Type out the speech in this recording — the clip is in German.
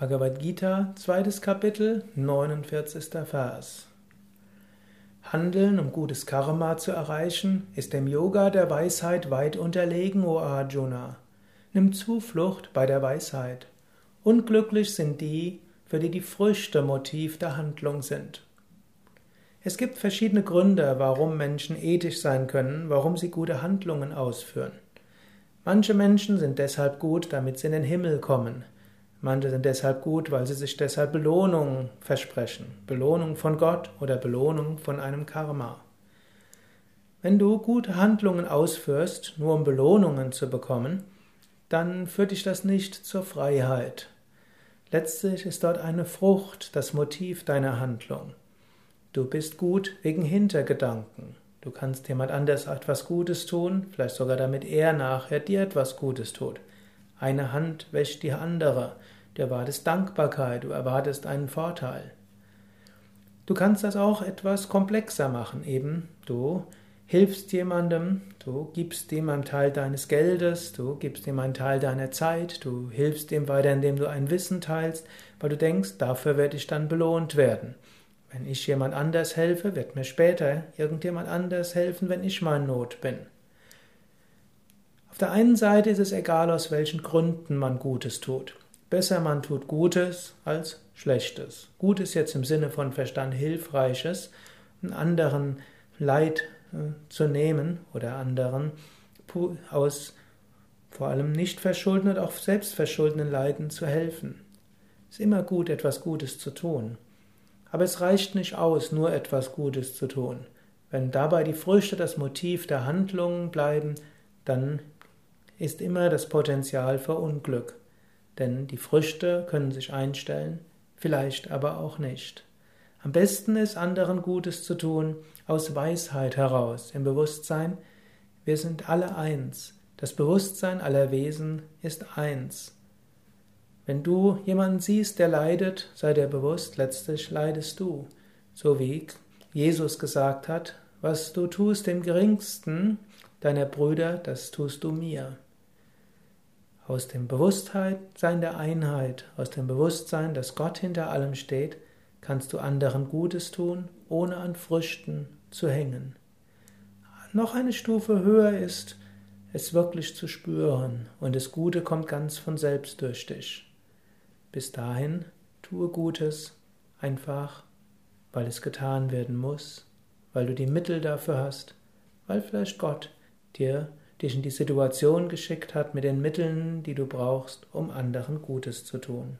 Bhagavad Gita, zweites Kapitel, 49. Vers. Handeln, um gutes Karma zu erreichen, ist dem Yoga der Weisheit weit unterlegen, o Arjuna. Nimm Zuflucht bei der Weisheit. Unglücklich sind die, für die die Früchte Motiv der Handlung sind. Es gibt verschiedene Gründe, warum Menschen ethisch sein können, warum sie gute Handlungen ausführen. Manche Menschen sind deshalb gut, damit sie in den Himmel kommen. Manche sind deshalb gut, weil sie sich deshalb Belohnung versprechen. Belohnung von Gott oder Belohnung von einem Karma. Wenn du gute Handlungen ausführst, nur um Belohnungen zu bekommen, dann führt dich das nicht zur Freiheit. Letztlich ist dort eine Frucht das Motiv deiner Handlung. Du bist gut wegen Hintergedanken. Du kannst jemand anders etwas Gutes tun, vielleicht sogar damit er nachher dir etwas Gutes tut. Eine Hand wäscht die andere. Du erwartest Dankbarkeit, du erwartest einen Vorteil. Du kannst das auch etwas komplexer machen, eben du hilfst jemandem, du gibst ihm einen Teil deines Geldes, du gibst ihm einen Teil deiner Zeit, du hilfst ihm weiter, indem du ein Wissen teilst, weil du denkst, dafür werde ich dann belohnt werden. Wenn ich jemand anders helfe, wird mir später irgendjemand anders helfen, wenn ich mal in Not bin. Auf der einen Seite ist es egal, aus welchen Gründen man Gutes tut. Besser man tut Gutes als Schlechtes. Gutes jetzt im Sinne von Verstand Hilfreiches, anderen Leid äh, zu nehmen oder anderen aus vor allem nicht verschuldeten und auch selbstverschuldeten Leiden zu helfen. Es ist immer gut, etwas Gutes zu tun. Aber es reicht nicht aus, nur etwas Gutes zu tun. Wenn dabei die Früchte das Motiv der Handlungen bleiben, dann ist immer das Potenzial für Unglück. Denn die Früchte können sich einstellen, vielleicht aber auch nicht. Am besten ist, anderen Gutes zu tun, aus Weisheit heraus, im Bewusstsein, wir sind alle eins. Das Bewusstsein aller Wesen ist eins. Wenn du jemanden siehst, der leidet, sei dir bewusst, letztlich leidest du. So wie Jesus gesagt hat, was du tust dem geringsten deiner Brüder, das tust du mir. Aus dem Bewusstsein der Einheit, aus dem Bewusstsein, dass Gott hinter allem steht, kannst du anderen Gutes tun, ohne an Früchten zu hängen. Noch eine Stufe höher ist, es wirklich zu spüren und das Gute kommt ganz von selbst durch dich. Bis dahin tue Gutes einfach, weil es getan werden muss, weil du die Mittel dafür hast, weil vielleicht Gott dir dich in die Situation geschickt hat mit den Mitteln, die du brauchst, um anderen Gutes zu tun.